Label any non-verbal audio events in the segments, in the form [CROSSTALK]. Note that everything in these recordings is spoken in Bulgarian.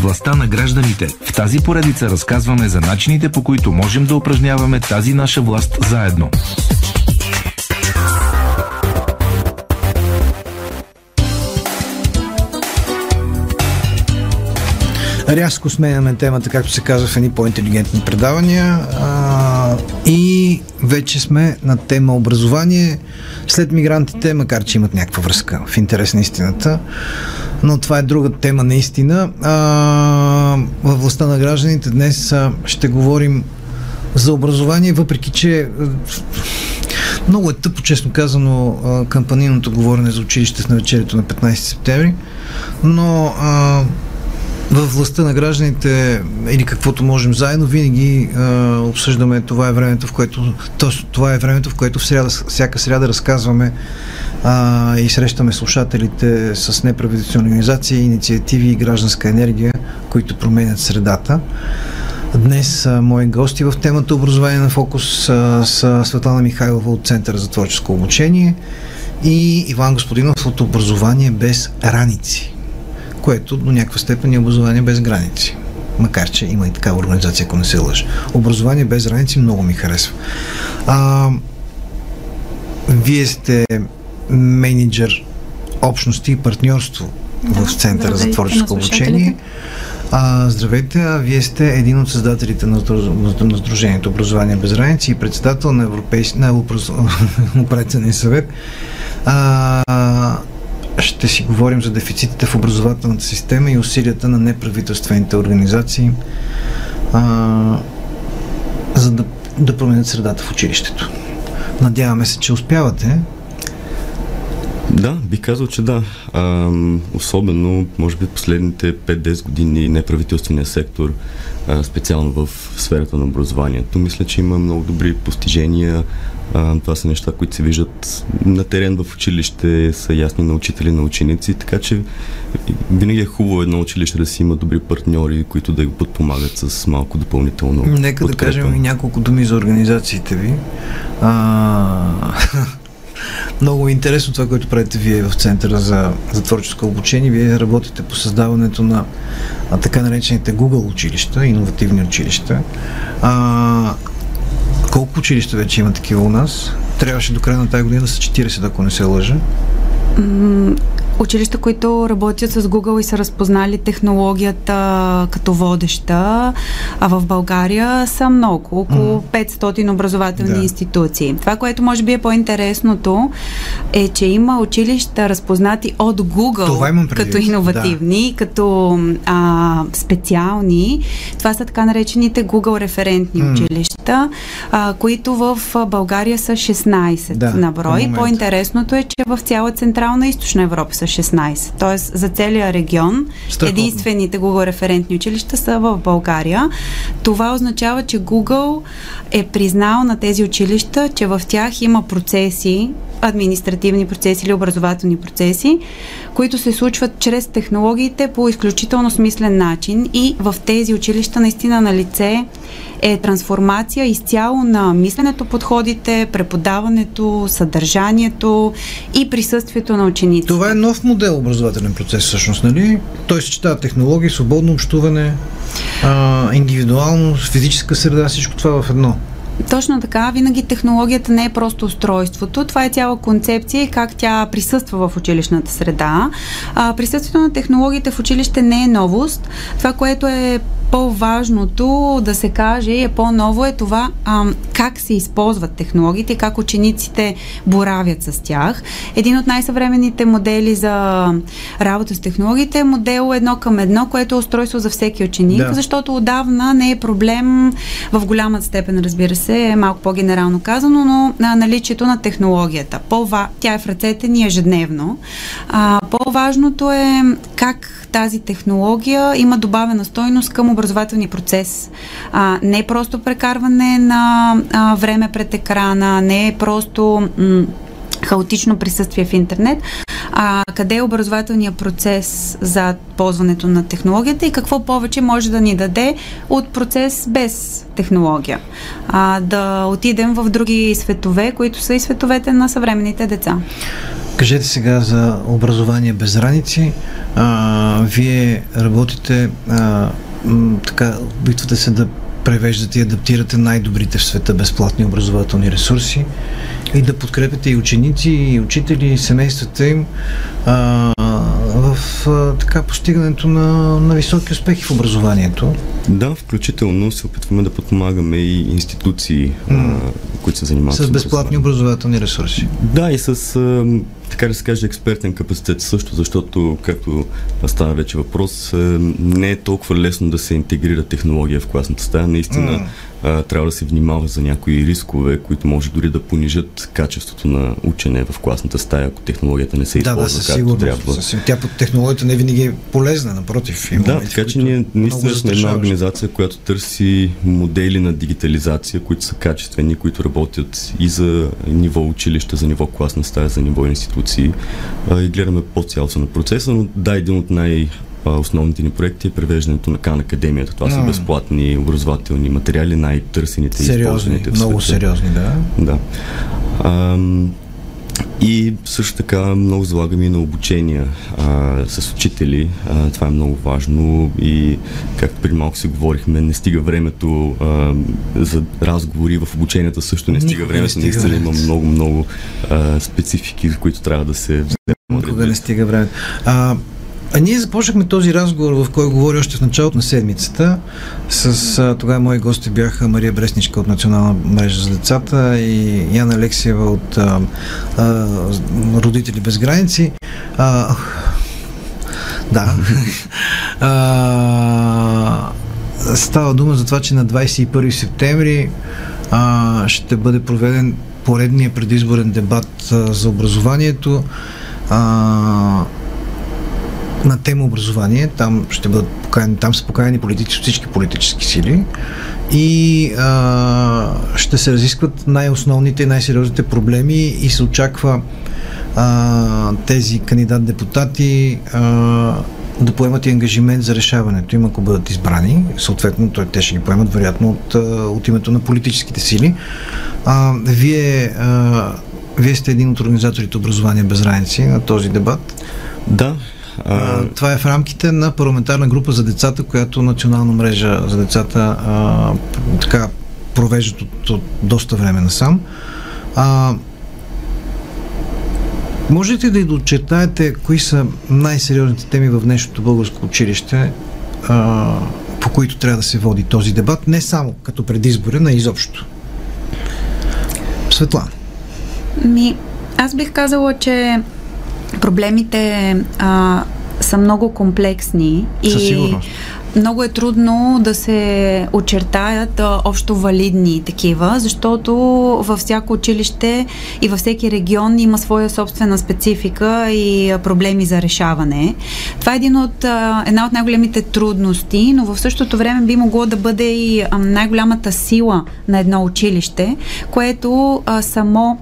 Властта на гражданите. В тази поредица разказваме за начините по които можем да упражняваме тази наша власт заедно. Рязко сменяме темата, както се казва в едни по-интелигентни предавания. И вече сме на тема образование. След мигрантите, макар че имат някаква връзка в интерес на истината, но това е друга тема наистина. А, във властта на гражданите днес ще говорим за образование, въпреки че много е тъпо, честно казано, кампанийното говорене за училище в навечерието на 15 септември, но а, във властта на гражданите или каквото можем заедно, винаги а, обсъждаме това е времето, в което това е времето, в което в сряда, всяка сряда разказваме а, и срещаме слушателите с неправителствени организации, инициативи и гражданска енергия, които променят средата. Днес а, мои гости в темата образование на фокус а, са Светлана Михайлова от Центъра за творческо обучение и Иван Господинов от Образование без раници което до някаква степен е образование без граници. Макар, че има и такава организация, ако не се лъжа. Образование без граници много ми харесва. А, вие сте менеджер общности и партньорство да, в Центъра за творческо обучение. А, здравейте, а вие сте един от създателите на, на Сдружението Образование без граници и председател на, Европейски, на управителния [LAUGHS] съвет. А, ще си говорим за дефицитите в образователната система и усилията на неправителствените организации, а, за да, да променят средата в училището. Надяваме се, че успявате. Да, бих казал, че да. А, особено, може би, последните 5-10 години неправителствения сектор, а, специално в сферата на образованието, мисля, че има много добри постижения а, това са неща, които се виждат на терен в училище, са ясни на учители, на ученици, така че винаги е хубаво едно училище да си има добри партньори, които да го подпомагат с малко допълнително. Нека подкрепа. да кажем и няколко думи за организациите ви. А... [LAUGHS] Много интересно това, което правите вие в Центъра за, за творческо обучение. Вие работите по създаването на а, така наречените Google училища, иновативни училища. А, колко училища вече има такива у нас? Трябваше до края на тази година да са 40, ако не се лъжа училища, които работят с Google и са разпознали технологията като водеща, а в България са много, около 500 образователни да. институции. Това, което може би е по-интересното, е, че има училища разпознати от Google като иновативни, да. като а, специални. Това са така наречените Google референтни училища, а, които в България са 16 да, на брой. По-интересното е, че в цяла Централна и Източна Европа са 16. Тоест за целия регион Страхотно. единствените Google референтни училища са в България. Това означава, че Google е признал на тези училища, че в тях има процеси, административни процеси или образователни процеси, които се случват чрез технологиите по изключително смислен начин и в тези училища наистина на лице е трансформация изцяло на мисленето, подходите, преподаването, съдържанието и присъствието на учениците. Това е нов модел образователен процес всъщност, нали? Той съчетава технологии, свободно общуване, а, индивидуално, физическа среда, всичко това в едно. Точно така, винаги технологията не е просто устройството, това е цяла концепция и как тя присъства в училищната среда. А, присъствието на технологиите в училище не е новост. Това, което е по-важното да се каже и е по-ново е това а, как се използват технологиите, как учениците боравят с тях. Един от най-съвременните модели за работа с технологиите е модел едно към едно, което е устройство за всеки ученик, да. защото отдавна не е проблем в голяма степен, разбира се, е малко по-генерално казано, но на наличието на технологията. По-ва... Тя е в ръцете ни ежедневно. А, по-важното е как тази технология има добавена стойност към образователния процес. А, не е просто прекарване на а, време пред екрана, не е просто м- хаотично присъствие в интернет, а къде е образователният процес за ползването на технологията и какво повече може да ни даде от процес без технология. А, да отидем в други светове, които са и световете на съвременните деца. Кажете сега за образование без граници. А, вие работите а, м, така, опитвате се да превеждате и адаптирате най-добрите в света безплатни образователни ресурси и да подкрепяте и ученици, и учители, и семействата им а, в а, така постигането на, на високи успехи в образованието. Да, включително се опитваме да подпомагаме и институции, mm. а, които се занимават с безплатни образователни ресурси. Да, и с, така да се каже, експертен капацитет също, защото, както става вече въпрос, не е толкова лесно да се интегрира технология в класната стая. Наистина, mm а, трябва да се внимава за някои рискове, които може дори да понижат качеството на учене в класната стая, ако технологията не се използва да, да, както сигурно, трябва. Със, тя под технологията не винаги е полезна, напротив. Има да, така че ние наистина сме една организация, която търси модели на дигитализация, които са качествени, които работят и за ниво училище, за ниво класна стая, за ниво институции и гледаме по-цялостно на процеса, но да, един от най- основните ни проекти е превеждането на Кан Академията. Това mm. са безплатни образователни материали, най-търсените и използваните в света. Много сериозни, да. Да. А, и също така много залагаме и на обучения а, с учители. А, това е много важно и както преди малко си говорихме, не стига времето а, за разговори в обученията също не стига времето. Наистина има много, много а, специфики, които трябва да се вземат. Никога не стига времето. А, ние започнахме този разговор, в който говори още в началото на седмицата. С тогава мои гости бяха Мария Бресничка от Национална мрежа за децата и Яна Алексиева от а, а, Родители без граници. А, да. [LAUGHS] а, става дума за това, че на 21 септември а, ще бъде проведен поредния предизборен дебат а, за образованието. А, на тема образование. Там ще бъдат покаяни, там са покаяни политици, всички политически сили и а, ще се разискват най-основните и най-сериозните проблеми и се очаква а, тези кандидат-депутати а, да поемат и ангажимент за решаването им, ако бъдат избрани. Съответно, той, те ще ги поемат, вероятно, от, от името на политическите сили. А, вие, а, вие сте един от организаторите образование без граници на този дебат. Да, а, това е в рамките на парламентарна група за децата, която национална мрежа за децата а, така провеждат от, от доста време насам. А, можете ли да очертаете кои са най-сериозните теми в днешното българско училище, а, по които трябва да се води този дебат, не само като предизборен, а изобщо? Светлана. Ми, аз бих казала, че проблемите а, са много комплексни и много е трудно да се очертаят а, общо валидни такива, защото във всяко училище и във всеки регион има своя собствена специфика и а, проблеми за решаване. Това е един от, а, една от най-големите трудности, но в същото време би могло да бъде и а, най-голямата сила на едно училище, което а, само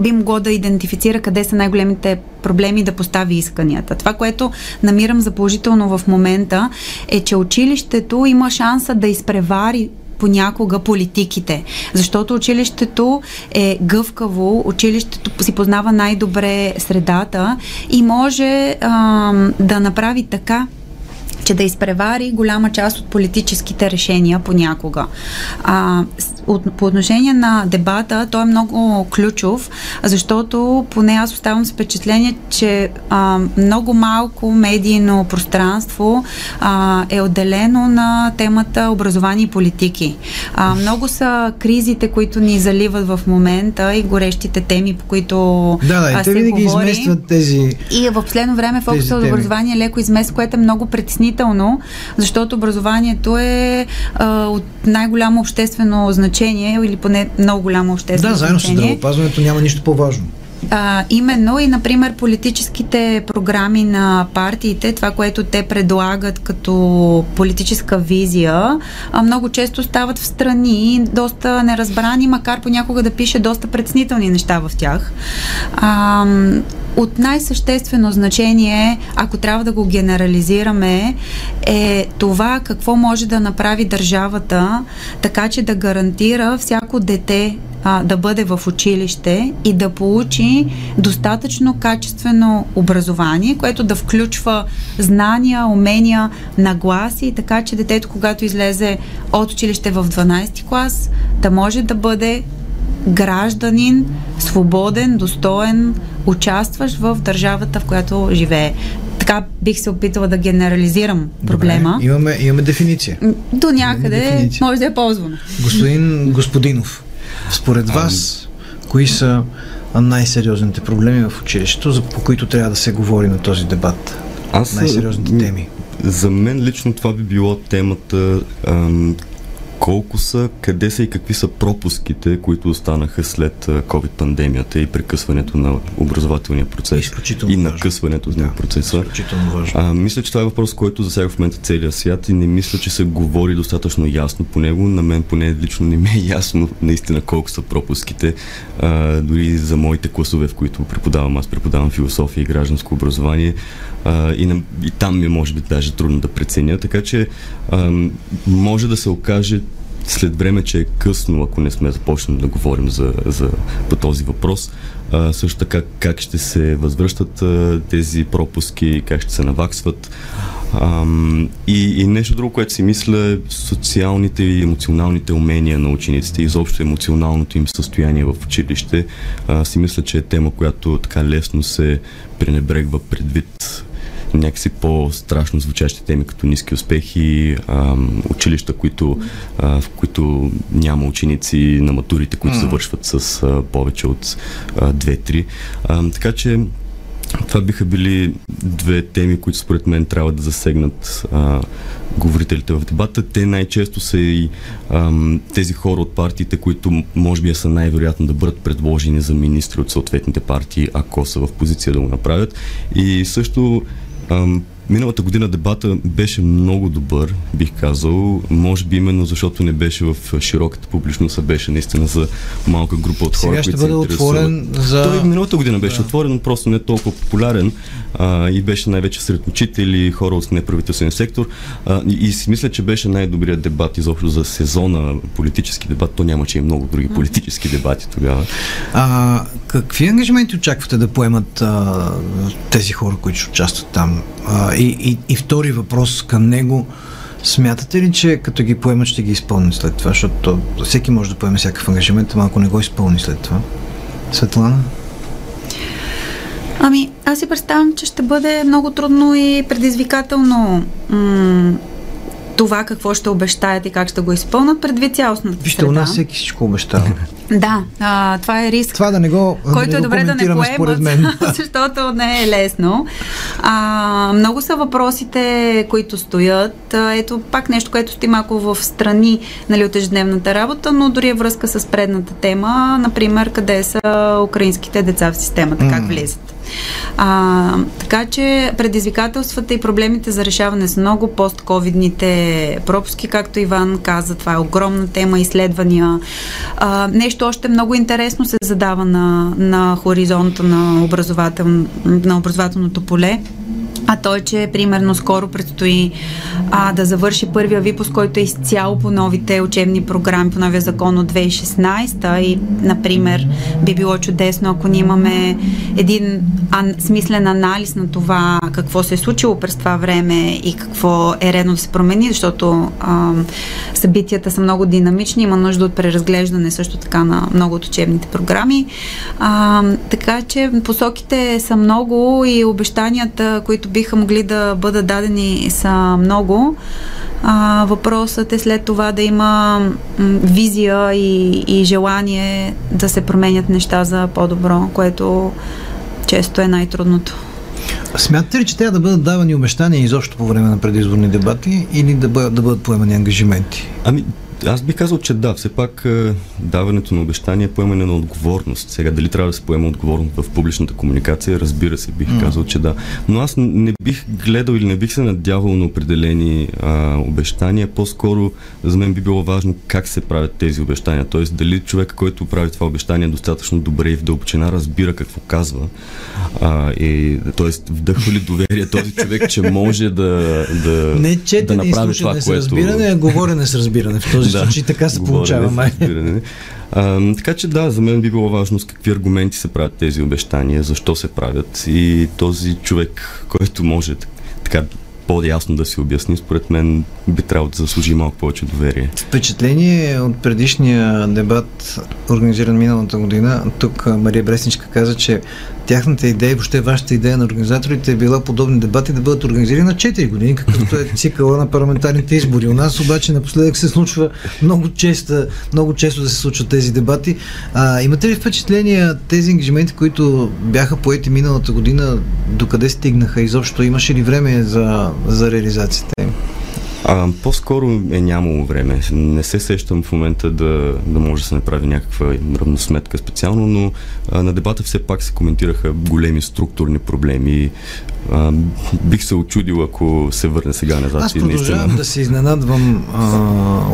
би могло да идентифицира къде са най-големите проблеми да постави исканията. Това, което намирам за положително в момента е, че училището има шанса да изпревари понякога политиките. Защото училището е гъвкаво, училището си познава най-добре средата и може а, да направи така, че да изпревари голяма част от политическите решения понякога. А, от, по отношение на дебата, той е много ключов, защото поне аз оставам с впечатление, че а, много малко медийно пространство а, е отделено на темата образование и политики. А, много са кризите, които ни заливат в момента и горещите теми, по които да, да, а, се винаги говори. изместват тези И в последно време фокуса от образование леко измества, което е много притеснително, защото образованието е а, от най-голямо обществено значение или поне много голямо обществено Да, заедно с значение. здравеопазването няма нищо по-важно. А, именно и, например, политическите програми на партиите, това, което те предлагат като политическа визия, а, много често стават в страни, доста неразбрани, макар понякога да пише доста предснителни неща в тях. А, от най-съществено значение, ако трябва да го генерализираме, е това какво може да направи държавата, така че да гарантира всяко дете а, да бъде в училище и да получи достатъчно качествено образование, което да включва знания, умения, нагласи, така че детето, когато излезе от училище в 12 клас, да може да бъде гражданин, свободен, достоен, участващ в държавата, в която живее. Така бих се опитала да генерализирам проблема. Добре, имаме, имаме дефиниция. До някъде дефиниция. може да я ползваме. Господин Господинов, според вас, кои са най-сериозните проблеми в училището, по които трябва да се говори на този дебат? Аз, най-сериозните теми. За мен лично това би било темата ам, колко са, къде са и какви са пропуските, които останаха след COVID-пандемията и прекъсването на образователния процес и накъсването на процеса. А, мисля, че това е въпрос, който засяга в момента целия свят и не мисля, че се говори достатъчно ясно по него. На мен поне лично не ми е ясно наистина колко са пропуските. А, дори за моите класове, в които преподавам, аз преподавам философия и гражданско образование а, и, на, и там ми е може би даже трудно да преценя. Така че а, може да се окаже след време, че е късно, ако не сме започнали да говорим за, за, по този въпрос. А, също така как ще се възвръщат а, тези пропуски, как ще се наваксват. А, и, и нещо друго, което си мисля, социалните и емоционалните умения на учениците, изобщо емоционалното им състояние в училище. А, си мисля, че е тема, която така лесно се пренебрегва предвид някакси по-страшно звучащи теми, като ниски успехи, училища, които, а, в които няма ученици на матурите, които завършват с а, повече от 2-3. така че това биха били две теми, които според мен трябва да засегнат а, говорителите в дебата. Те най-често са и ам, тези хора от партиите, които може би са най-вероятно да бъдат предложени за министри от съответните партии, ако са в позиция да го направят. И също ам, Миналата година дебата беше много добър, бих казал. Може би именно защото не беше в широката публичност, а беше наистина за малка група от хора, Сега ще бъде отворен за... Той миналата година беше да. отворен, но просто не толкова популярен а, и беше най-вече сред учители, хора от неправителствен сектор. А, и, и си мисля, че беше най-добрият дебат изобщо за сезона политически дебат. То нямаше и много други политически дебати тогава. А, какви ангажименти очаквате да поемат а, тези хора, които ще участват там? А, и, и, и втори въпрос към него. Смятате ли, че като ги поемат, ще ги изпълнят след това? Защото всеки може да поеме всякакъв ангажимент, ама ако не го изпълни след това. Светлана? Ами, аз си представям, че ще бъде много трудно и предизвикателно м- това какво ще обещаят и как ще го изпълнат предвид цялостната Вижте, у нас всеки всичко обещава. Да, а, това е риск. Това да не го който да е добре да не поемат, мен. [LAUGHS] защото не е лесно. А, много са въпросите, които стоят. Ето пак нещо, което стои малко в страни нали, от ежедневната работа, но дори е връзка с предната тема, например, къде са украинските деца в системата, mm. как влизат. А, така че предизвикателствата и проблемите за решаване са много. Постковидните пропуски, както Иван каза, това е огромна тема, изследвания. А, нещо още много интересно се задава на, на хоризонта на, образовател, на образователното поле а той, че примерно скоро предстои а, да завърши първия випуск, който е изцяло по новите учебни програми, по новия закон от 2016 и, например, би било чудесно, ако ние имаме един ан, смислен анализ на това какво се е случило през това време и какво е редно да се промени, защото а, събитията са много динамични, има нужда от преразглеждане също така на много от учебните програми. А, така че посоките са много и обещанията, които биха могли да бъдат дадени са много. А, въпросът е след това да има визия и, и желание да се променят неща за по-добро, което често е най-трудното. Смятате ли, че трябва да бъдат давани обещания изобщо по време на предизборни дебати или да бъдат, да бъдат поемани ангажименти? Ами, аз бих казал, че да, все пак е, даването на обещания е поемане на отговорност. Сега дали трябва да се поема отговорност в публичната комуникация, разбира се, бих mm. казал, че да. Но аз не бих гледал или не бих се надявал на определени а, обещания. По-скоро за мен би било важно как се правят тези обещания. Тоест дали човек, който прави това обещание достатъчно добре и в дълбочина разбира какво казва. А, и, тоест вдъхва ли доверие този човек, че може да, да, не четене да направи това, което... Не с разбиране, а говорене с разбиране в този този да, случай така се получава. Май. А, така че да, за мен би било важно с какви аргументи се правят тези обещания, защо се правят и този човек, който може така по-ясно да си обясни, според мен би трябвало да заслужи малко повече доверие. Впечатление от предишния дебат, организиран миналата година, тук Мария Бресничка каза, че тяхната идея, въобще вашата идея на организаторите е била подобни дебати да бъдат организирани на 4 години, какъвто е цикъла на парламентарните избори. У нас обаче напоследък се случва много често, много често да се случват тези дебати. А, имате ли впечатление тези ангажименти, които бяха поети миналата година, докъде стигнаха изобщо? Имаше ли време за, за реализацията им? А, по-скоро е нямало време. Не се сещам в момента да, да може да се направи някаква равносметка специално, но а, на дебата все пак се коментираха големи структурни проблеми. А, бих се очудил, ако се върне сега назад. Аз продължавам наистина... да се изненадвам а,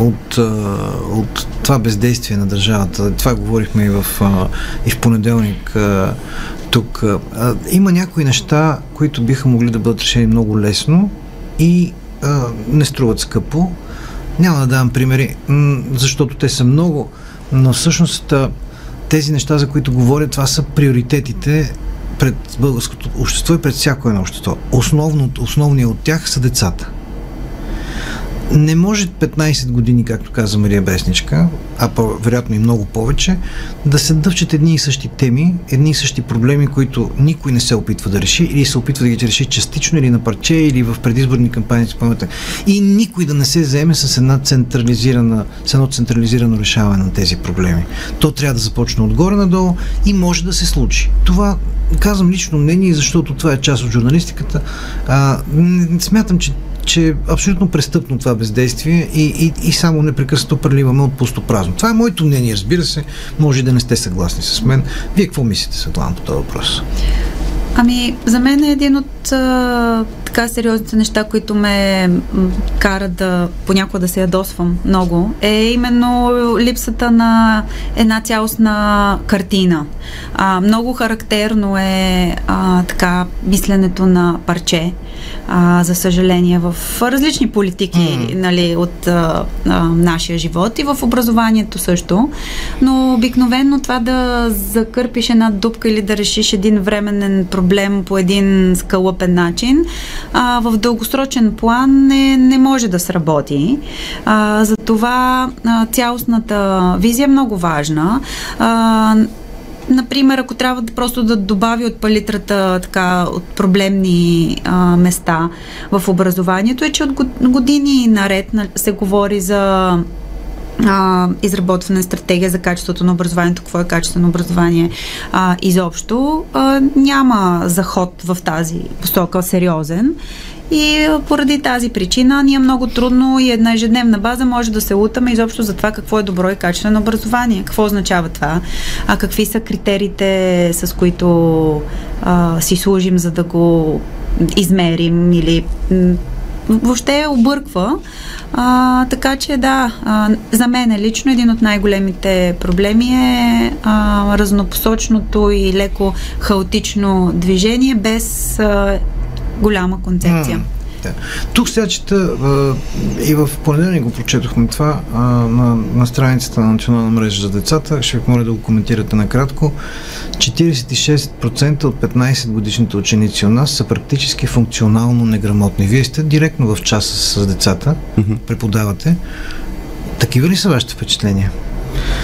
от, а, от това бездействие на държавата. Това говорихме и в, а, и в понеделник. А, тук а, има някои неща, които биха могли да бъдат решени много лесно и а, не струват скъпо. Няма да давам примери, защото те са много, но всъщност тези неща, за които говоря, това са приоритетите пред българското общество и пред всяко едно общество. Основно, основният от тях са децата не може 15 години, както каза Мария Бесничка, а по- вероятно и много повече, да се дъвчат едни и същи теми, едни и същи проблеми, които никой не се опитва да реши или се опитва да ги реши частично или на парче или в предизборни кампании, спомняте. И никой да не се заеме с една централизирана, с едно централизирано решаване на тези проблеми. То трябва да започне отгоре надолу и може да се случи. Това казвам лично мнение, защото това е част от журналистиката. А, смятам, че че е абсолютно престъпно това бездействие и, и, и само непрекъснато преливаме от пусто празно. Това е моето мнение, разбира се. Може да не сте съгласни с мен. Вие какво мислите, Светлана, по този въпрос? Ами, за мен е един от а, така сериозните неща, които ме кара да понякога да се ядосвам много, е именно липсата на една цялостна картина. А, много характерно е а, така мисленето на парче, а, за съжаление, в различни политики mm. нали, от а, а, нашия живот и в образованието също. Но обикновено това да закърпиш една дупка или да решиш един временен проблем по един скълъпен начин, а, в дългосрочен план не, не може да сработи. А, затова а, цялостната визия е много важна. А, Например, ако трябва да просто да добави от палитрата така, от проблемни а, места в образованието, е, че от години наред се говори за а, изработване стратегия за качеството на образованието, какво е качествено образование а, изобщо. А, няма заход в тази посока сериозен. И поради тази причина ние много трудно и една ежедневна база може да се лутаме изобщо за това какво е добро и качествено образование. Какво означава това? А какви са критериите, с които а, си служим, за да го измерим или въобще обърква. А, така че да, а, за мен лично един от най-големите проблеми е а, разнопосочното и леко хаотично движение без а, голяма концепция. Mm. Да. Тук сега чета и в понеделник го прочетохме това на, на страницата на Национална мрежа за децата. Ще ви моля да го коментирате накратко. 46% от 15 годишните ученици у нас са практически функционално неграмотни. Вие сте директно в час с децата, преподавате. Такива ли са вашите впечатления?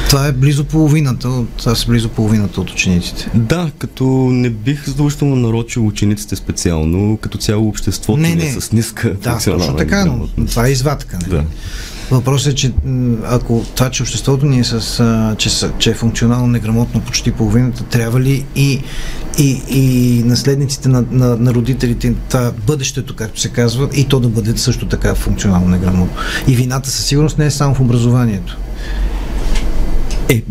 Това е близо половината, това са близо половината от учениците. Да, като не бих задължително нарочил учениците специално, като цяло обществото не, не. е с ниска да, точно така, но това е извадка. Не? Да. Въпросът е, че ако това, че обществото ни е с, че, че е функционално неграмотно почти половината, трябва ли и, и, и наследниците на, на, на родителите, това бъдещето, както се казва, и то да бъде също така функционално неграмотно. И вината със сигурност не е само в образованието. Е,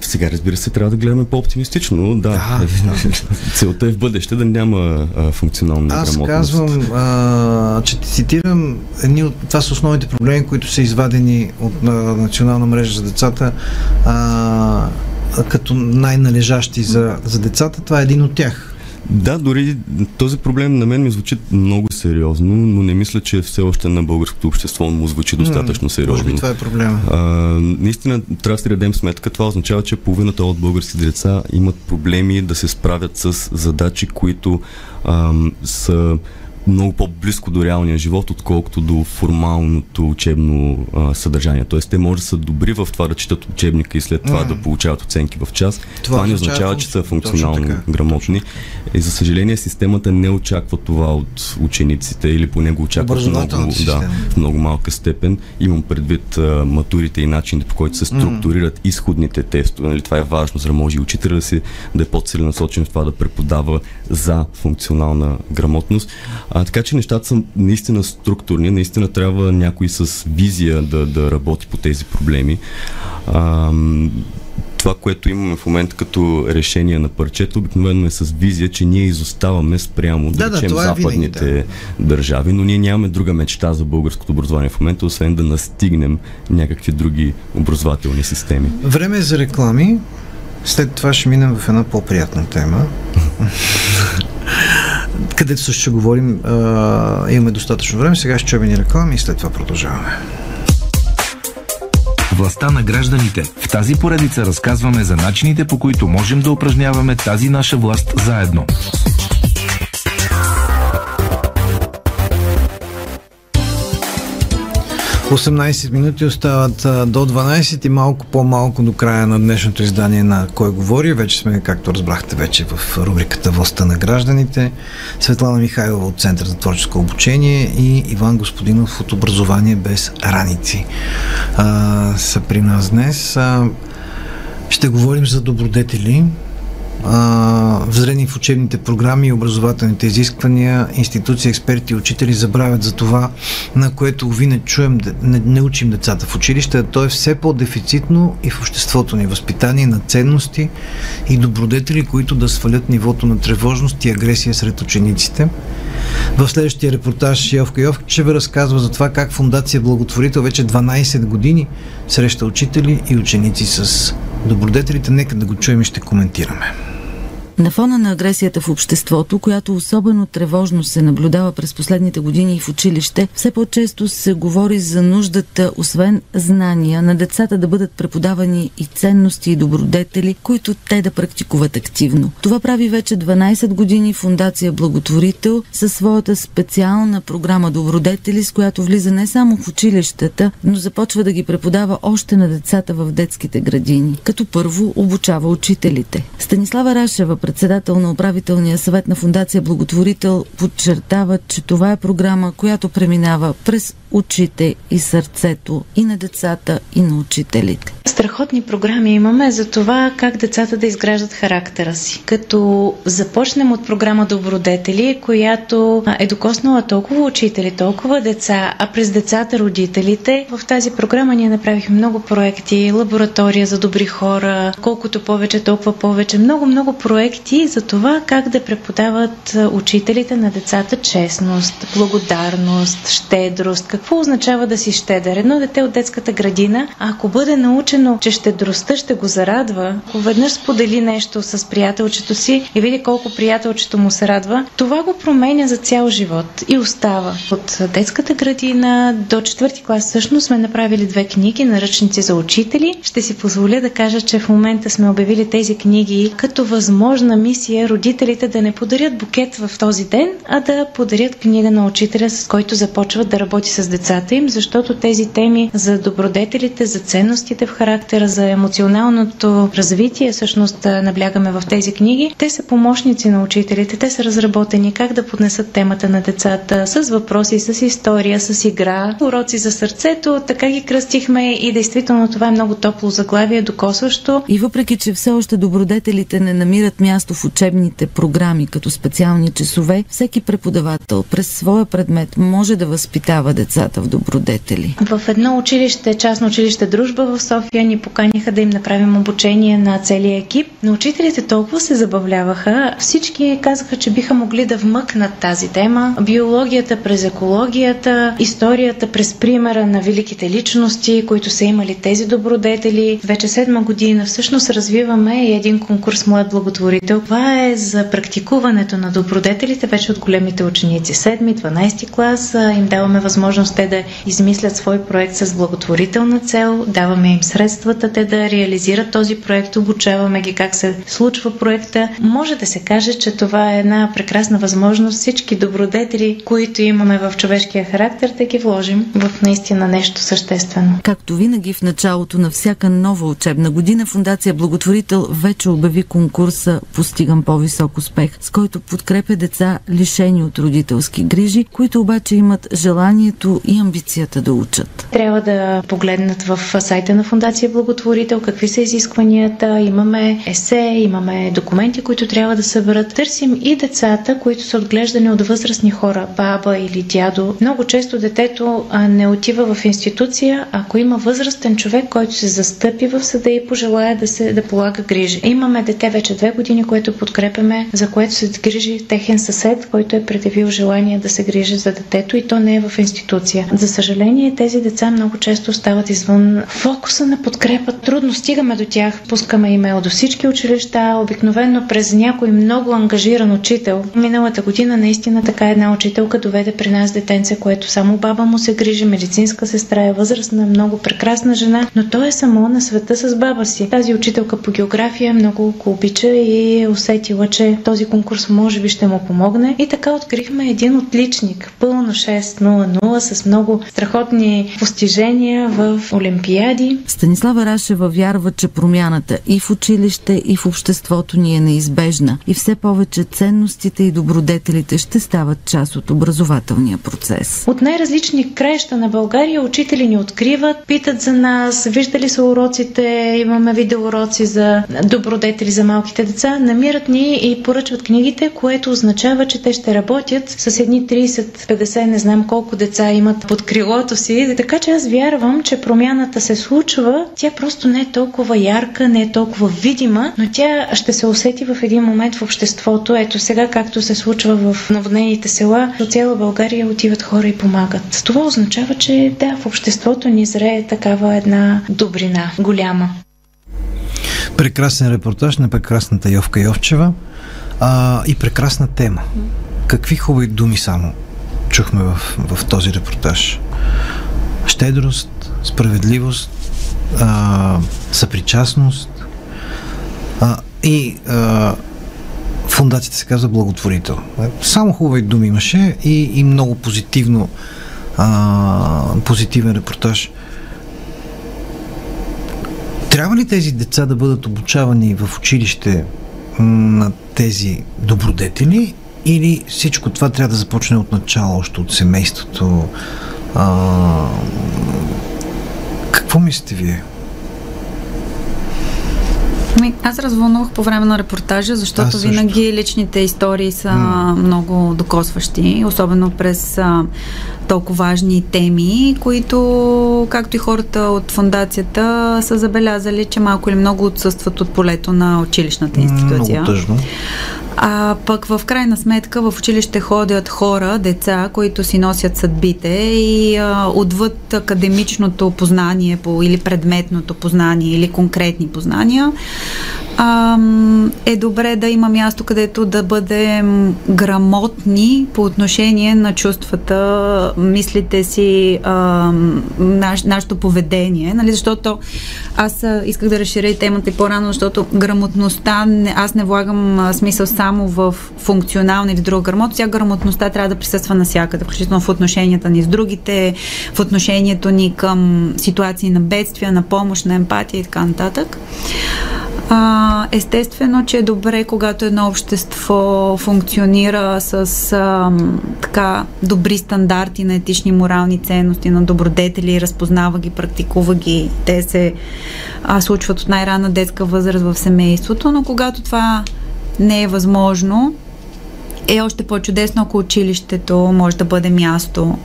сега разбира се, трябва да гледаме по-оптимистично. Да, да, [LAUGHS] целта е в бъдеще да няма а, функционална Аз грамотност. казвам, а, че цитирам, едни от, това са основните проблеми, които са извадени от на, Национална мрежа за децата а, като най-належащи за, за децата. Това е един от тях. Да, дори този проблем на мен ми звучи много сериозно, но не мисля, че все още на българското общество му звучи достатъчно сериозно. Може би това е проблема. А, наистина, трябва да си дадем сметка. Това означава, че половината от българските деца имат проблеми да се справят с задачи, които а, са много по-близко до реалния живот, отколкото до формалното учебно а, съдържание. Тоест, те може да са добри в това да четат учебника и след това mm. да получават оценки в час. Това, това не означава, че са функционално грамотни. И за съжаление, системата не очаква това от учениците или поне го очаква в много, да, в много малка степен. Имам предвид а, матурите и начините по които се структурират mm. изходните тестове. Нали, това е важно, за да може и учителя да, си, да е по-целенасочен в това да преподава за функционална грамотност. А, така че нещата са наистина структурни, наистина трябва някой с визия да, да работи по тези проблеми. А, това, което имаме в момента като решение на парчето, обикновено е с визия, че ние изоставаме спрямо, да, да речем, да, е западните винаги, да. държави, но ние нямаме друга мечта за българското образование в момента, освен да настигнем някакви други образователни системи. Време е за реклами. След това ще минем в една по-приятна тема. [LAUGHS] където също ще говорим. А, имаме достатъчно време. Сега ще чуем и реклами и след това продължаваме. Властта на гражданите. В тази поредица разказваме за начините по които можем да упражняваме тази наша власт заедно. 18 минути остават до 12 и малко по-малко до края на днешното издание на Кой говори. Вече сме, както разбрахте, вече в рубриката Властта на гражданите. Светлана Михайлова от Център за творческо обучение и Иван Господинов от Образование без раници а, са при нас днес. А, ще говорим за добродетели, взрени в учебните програми и образователните изисквания, институции, експерти и учители забравят за това, на което ви не чуем, не, не учим децата в училище, то е все по-дефицитно и в обществото ни възпитание на ценности и добродетели, които да свалят нивото на тревожност и агресия сред учениците. В следващия репортаж Йовка Йовчева разказва за това как Фундация Благотворител вече 12 години среща учители и ученици с добродетелите. Нека да го чуем и ще коментираме. На фона на агресията в обществото, която особено тревожно се наблюдава през последните години и в училище, все по-често се говори за нуждата, освен знания, на децата да бъдат преподавани и ценности и добродетели, които те да практикуват активно. Това прави вече 12 години Фундация Благотворител със своята специална програма Добродетели, с която влиза не само в училищата, но започва да ги преподава още на децата в детските градини, като първо обучава учителите. Станислава Рашева, председател на управителния съвет на Фундация Благотворител, подчертава, че това е програма, която преминава през очите и сърцето и на децата, и на учителите. Страхотни програми имаме за това как децата да изграждат характера си. Като започнем от програма Добродетели, която е докоснала толкова учители, толкова деца, а през децата родителите. В тази програма ние направихме много проекти, лаборатория за добри хора, колкото повече, толкова повече. Много, много проекти за това как да преподават учителите на децата честност, благодарност, щедрост, какво означава да си щедър? Едно дете от детската градина, ако бъде научено, че щедростта ще го зарадва, ако веднъж сподели нещо с приятелчето си и види колко приятелчето му се радва, това го променя за цял живот и остава. От детската градина до четвърти клас всъщност сме направили две книги, наръчници за учители. Ще си позволя да кажа, че в момента сме обявили тези книги като възможна мисия родителите да не подарят букет в този ден, а да подарят книга на учителя, с който започват да работи с децата им, защото тези теми за добродетелите, за ценностите в характера, за емоционалното развитие, всъщност наблягаме в тези книги. Те са помощници на учителите, те са разработени как да поднесат темата на децата с въпроси, с история, с игра, уроци за сърцето, така ги кръстихме и действително това е много топло заглавие, докосващо. И въпреки, че все още добродетелите не намират място в учебните програми като специални часове, всеки преподавател през своя предмет може да възпитава деца децата в добродетели? В едно училище, частно училище Дружба в София, ни поканиха да им направим обучение на целия екип. Но учителите толкова се забавляваха. Всички казаха, че биха могли да вмъкнат тази тема. Биологията през екологията, историята през примера на великите личности, които са имали тези добродетели. Вече седма година всъщност развиваме и един конкурс Моят благотворител. Това е за практикуването на добродетелите вече от големите ученици. 7-12 клас им даваме възможност те да измислят свой проект с благотворителна цел, даваме им средствата те да реализират този проект, обучаваме ги как се случва проекта. Може да се каже, че това е една прекрасна възможност всички добродетели, които имаме в човешкия характер, да ги вложим в наистина нещо съществено. Както винаги в началото на всяка нова учебна година, Фундация Благотворител вече обяви конкурса Постигам по-висок успех, с който подкрепя деца лишени от родителски грижи, които обаче имат желанието и амбицията да учат. Трябва да погледнат в сайта на Фундация Благотворител какви са изискванията. Имаме есе, имаме документи, които трябва да съберат. Търсим и децата, които са отглеждани от възрастни хора, баба или дядо. Много често детето не отива в институция, ако има възрастен човек, който се застъпи в съда и пожелая да се да полага грижи. Имаме дете вече две години, което подкрепяме, за което се грижи техен съсед, който е предявил желание да се грижи за детето и то не е в институция. За съжаление, тези деца много често остават извън фокуса на подкрепа. Трудно стигаме до тях. Пускаме имейл до всички училища, обикновено през някой много ангажиран учител. Миналата година наистина така една учителка доведе при нас детенце, което само баба му се грижи, медицинска сестра е възрастна, много прекрасна жена, но той е само на света с баба си. Тази учителка по география много го обича и е усетила, че този конкурс може би ще му помогне. И така открихме един отличник, пълно 6-0-0, с много страхотни постижения в олимпиади. Станислава Рашева вярва, че промяната и в училище, и в обществото ни е неизбежна и все повече ценностите и добродетелите ще стават част от образователния процес. От най-различни краища на България учители ни откриват, питат за нас, виждали са уроците, имаме видеоуроци за добродетели за малките деца, намират ни и поръчват книгите, което означава, че те ще работят с едни 30-50, не знам колко деца имат под крилото си. Така че аз вярвам, че промяната се случва. Тя просто не е толкова ярка, не е толкова видима, но тя ще се усети в един момент в обществото. Ето сега, както се случва в наводнените села, от цяла България отиват хора и помагат. Това означава, че да, в обществото ни зрее такава една добрина, голяма. Прекрасен репортаж на прекрасната Йовка Йовчева а, и прекрасна тема. Какви хубави думи само чухме в, в този репортаж. Щедрост, справедливост, а, съпричастност а, и а, фундацията се казва благотворител. Само хубави думи имаше и, и много позитивно а, позитивен репортаж. Трябва ли тези деца да бъдат обучавани в училище на тези добродетели или всичко това трябва да започне от начало, още от семейството? А, какво мислите вие? Аз развълнувах по време на репортажа, защото винаги личните истории са mm. много докосващи, особено през а, толкова важни теми, които, както и хората от фундацията, са забелязали, че малко или много отсъстват от полето на училищната институция. Много тъжно. А пък в крайна сметка в училище ходят хора, деца, които си носят съдбите и а, отвъд академичното познание по, или предметното познание или конкретни познания, а, е добре да има място, където да бъдем грамотни по отношение на чувствата, мислите си, а, наш, нашето поведение, нали? защото аз исках да разширя темата и по-рано, защото грамотността, аз не влагам смисъл само в функционална или друга грамотност, тя грамотността трябва да присъства навсякъде, включително в отношенията ни с другите, в отношението ни към ситуации на бедствия, на помощ, на емпатия и така нататък. А, естествено, че е добре, когато едно общество функционира с а, така добри стандарти на етични морални ценности, на добродетели, разпознава ги, практикува ги. Те се а, случват от най-рана детска възраст в семейството, но когато това не е възможно, е още по-чудесно, ако училището може да бъде място,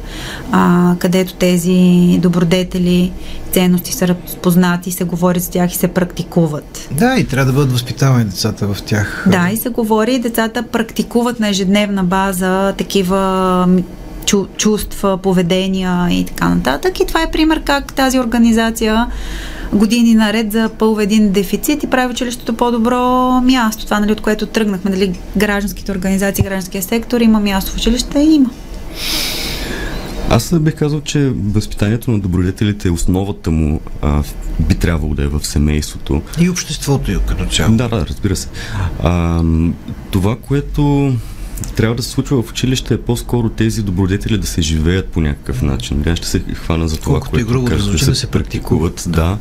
а, където тези добродетели, ценности са разпознати, се говорят с тях и се практикуват. Да, и трябва да бъдат възпитавани децата в тях. Да, и се говори, и децата практикуват на ежедневна база такива чу, чувства, поведения и така нататък. И това е пример как тази организация години наред запълва един дефицит и прави училището по-добро място. Това, нали, от което тръгнахме, нали, гражданските организации, гражданския сектор, има място в училище, има. Аз бих казал, че възпитанието на добродетелите, основата му а, би трябвало да е в семейството. И обществото и като цяло. Да, да, разбира се. А, това, което трябва да се случва в училище е по-скоро тези добродетели да се живеят по някакъв начин. Да, ще се хвана за това, Колкото което и грубо да, да, се, се практикуват. Да. да.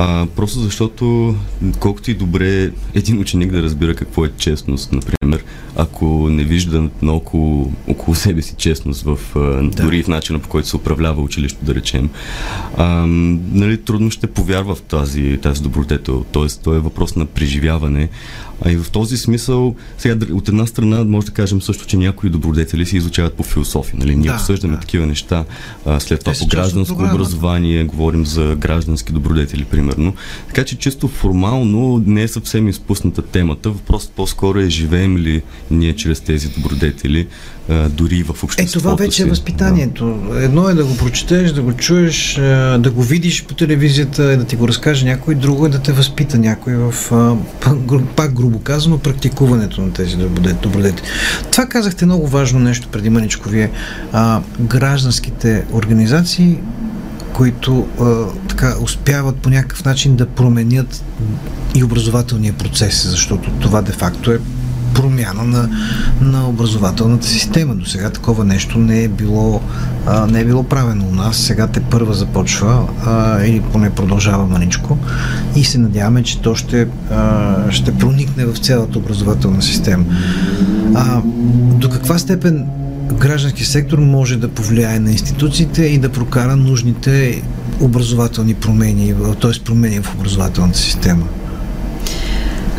А, просто защото колкото и добре един ученик да разбира какво е честност, например, ако не вижда наоколо около себе си честност в, да. дори в начина по който се управлява училището, да речем, а, нали, трудно ще повярва в тази, тази добродетел. Тоест, то е въпрос на преживяване. А и в този смисъл, сега от една страна може да кажем също, че някои добродетели се изучават по философия. Нали? Ние да, обсъждаме да. такива неща. А, след това Те по гражданско образование, говорим за граждански добродетели, примерно. Така че чисто формално не е съвсем изпусната темата. Въпросът по-скоро е живеем ли ние чрез тези добродетели а, дори в обществото Е, това вече си. е възпитанието. Да. Едно е да го прочетеш, да го чуеш, да го видиш по телевизията, да ти го разкаже някой, друго е да те възпита някой в, пак грубо казано, практикуването на тези добродетели. Това казахте много важно нещо преди мъничко вие. А, гражданските организации които а, така успяват по някакъв начин да променят и образователния процес, защото това де-факто е промяна на, на образователната система. До сега такова нещо не е било, а, не е било правено у нас. Сега те първа започва а, или поне продължава маничко и се надяваме, че то ще, а, ще проникне в цялата образователна система. А, до каква степен граждански сектор може да повлияе на институциите и да прокара нужните образователни промени, т.е. промени в образователната система?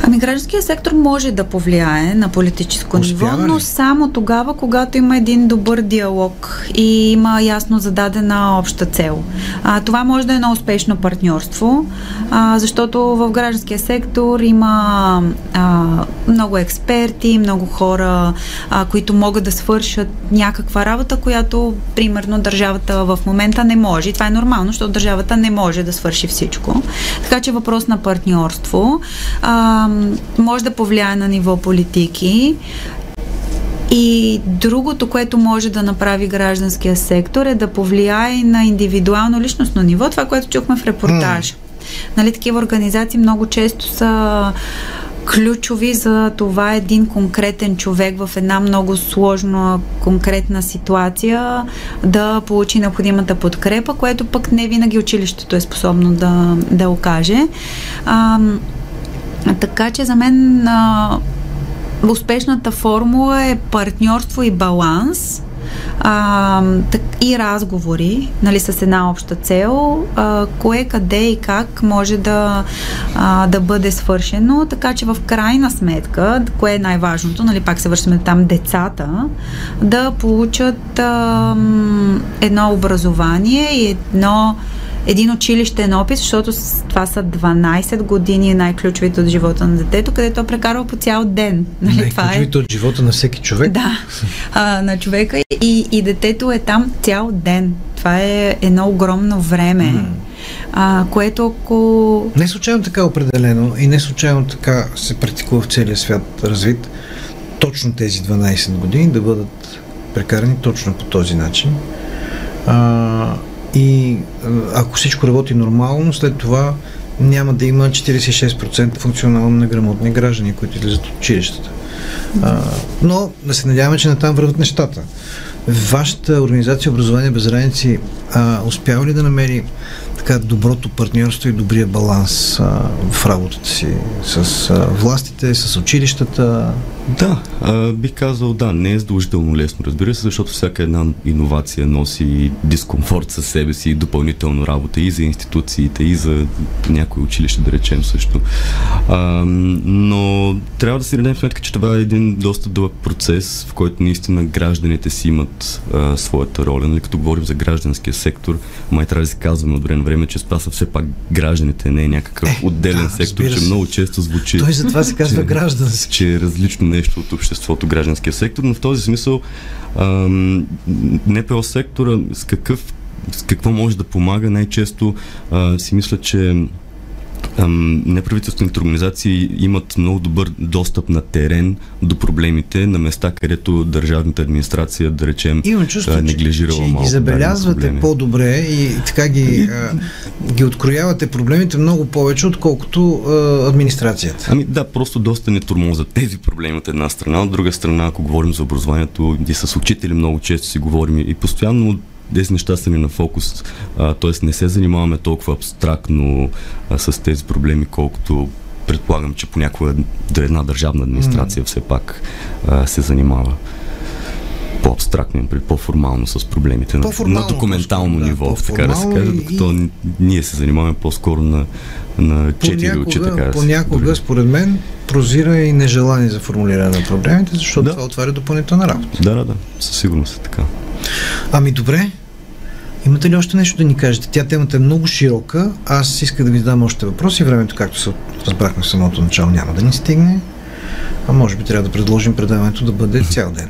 Ами гражданския сектор може да повлияе на политическо Успява ниво, но само тогава, когато има един добър диалог и има ясно зададена обща цел. А, това може да е едно успешно партньорство, а, защото в гражданския сектор има а, много експерти, много хора, а, които могат да свършат някаква работа, която, примерно, държавата в момента не може. И това е нормално, защото държавата не може да свърши всичко. Така че въпрос на партньорство. А, може да повлияе на ниво политики. И другото, което може да направи гражданския сектор е да повлияе на индивидуално личностно ниво, това, което чухме в репортажа. Mm. Нали, такива организации много често са ключови за това един конкретен човек в една много сложна, конкретна ситуация да получи необходимата подкрепа, което пък не винаги училището е способно да, да окаже. А, така че за мен а, успешната формула е партньорство и баланс а, так, и разговори нали, с една обща цел, а, кое, къде и как може да, а, да бъде свършено, така че в крайна сметка, кое е най-важното, нали, пак се вършим там децата, да получат а, едно образование и едно един училищен опит, защото това са 12 години най-ключовите от живота на детето, където е прекарва по цял ден. Нали? Най-ключовите е... от живота на всеки човек? Да, а, на човека и, и детето е там цял ден. Това е едно огромно време. Mm. А, което ако... Не случайно така определено и не случайно така се практикува в целия свят развит точно тези 12 години да бъдат прекарани точно по този начин. А, и ако всичко работи нормално, след това няма да има 46% функционално неграмотни граждани, които излизат от училищата. А, но да се надяваме, че натам върват нещата. вашата организация Образование без граници успява ли да намери така доброто партньорство и добрия баланс а, в работата си с а, властите, с училищата? Да, а, бих казал да, не е задължително лесно, разбира се, защото всяка една иновация носи дискомфорт със себе си и допълнително работа и за институциите, и за някои училище, да речем също. А, но трябва да си дадем сметка, че това е един доста дълъг процес, в който наистина гражданите си имат а, своята роля. Нали, като говорим за гражданския сектор, май трябва да си казваме от време време, че това са все пак гражданите, не е някакъв Е, отделен да, сектор, че много често звучи Той затова се казва че- граждански. че е различно нещо от обществото, гражданския сектор, но в този смисъл ам, НПО сектора с какъв с какво може да помага, най-често а, си мисля, че ам, неправителствените организации имат много добър достъп на терен до проблемите на места, където държавната администрация, да речем, Имам чувство, а, че, неглижирала че малко ги забелязвате по-добре и така ги, а, ги откроявате проблемите много повече, отколкото а, администрацията. Ами да, просто доста не турмоза тези проблеми от една страна. От друга страна, ако говорим за образованието, и с учители много често си говорим и постоянно тези неща са ни на фокус, т.е. не се занимаваме толкова абстрактно а, с тези проблеми, колкото предполагам, че понякога една държавна администрация все пак а, се занимава по-абстрактно, по-формално с проблемите на, на документално да, ниво, така да се каже, и- докато н- ние се занимаваме по-скоро на, на четири очи, така да понякога, дори. според мен, прозира и нежелание за формулиране на проблемите, защото Да. това отваря допълнителна работа. Да, да, да, със сигурност е така. Ами добре, имате ли още нещо да ни кажете? Тя темата е много широка. Аз исках да ви задам още въпроси. Времето, както се разбрахме в самото начало, няма да ни стигне. А може би трябва да предложим предаването да бъде цял ден.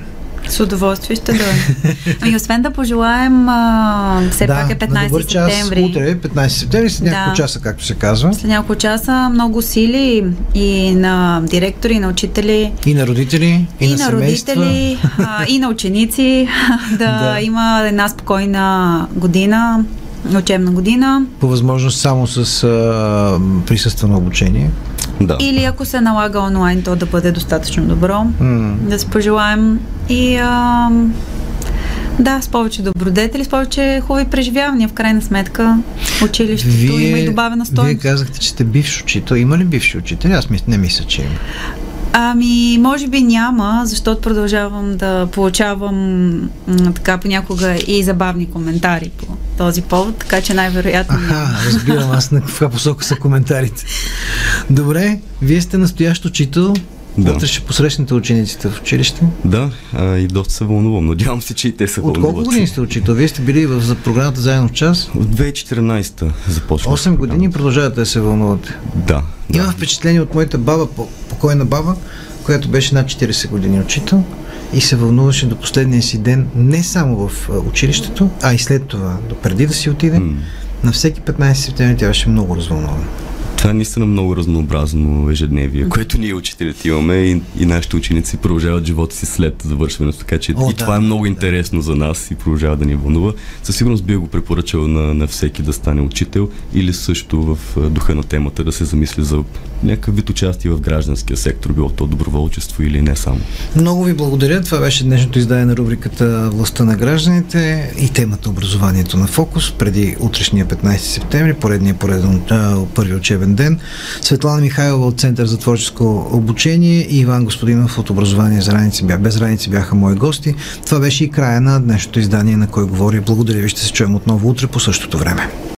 С удоволствие ще дойдем. [LAUGHS] Ами освен да пожелаем, а, все да, пак е на 15 добър час, септември. Утре е 15 септември, след няколко Да. часа, както се казва. След няколко часа много сили и на директори, и на учители, И на родители, и, и, на, на родители, а, и на ученици [LAUGHS] да, Да. има една спокойна година, учебна година. По възможност само с а, присъствено обучение. Да. Или ако се налага онлайн, то да бъде достатъчно добро. М. Да се пожелаем и а, да, с повече добродетели, с повече хубави преживявания. В крайна сметка, училището има и добавена вие стойност. казахте, че сте бивш учител. Има ли бивши учители? Аз не мисля, че има. Ами, може би няма, защото продължавам да получавам м, така понякога и забавни коментари по този повод, така че най-вероятно Аха, разбирам аз на каква посока са коментарите. Добре, вие сте настоящ учител. Да. Утре ще посрещнете учениците в училище. Да, а, и доста се вълнувам. Надявам се, че и те се От вълнуват. колко години сте учител? Вие сте били в за програмата заедно в час. От 2014 започнах. 8 години продължавате да се вълнувате. Да. Имам да. впечатление от моята баба, по- покойна баба, която беше над 40 години учител и се вълнуваше до последния си ден не само в училището, а и след това, до преди да си отиде. На всеки 15 септември тя беше много развълнувана. Това е наистина много разнообразно ежедневие, което ние учителите имаме и, и нашите ученици продължават живота си след завършването, така че О, и да, това е много да. интересно за нас и продължава да ни вълнува. Със сигурност би го препоръчал на, на всеки да стане учител или също в духа на темата да се замисли за някакъв вид участие в гражданския сектор, било то доброволчество или не само. Много ви благодаря. Това беше днешното издание на рубриката Властта на гражданите и темата образованието на фокус преди утрешния 15 септември, поредния пореден а, първи учебен ден. Светлана Михайлова от Център за творческо обучение и Иван Господинов от Образование за раници, бя- без раници бяха мои гости. Това беше и края на днешното издание на Кой говори. Благодаря ви. Ще се чуем отново утре по същото време.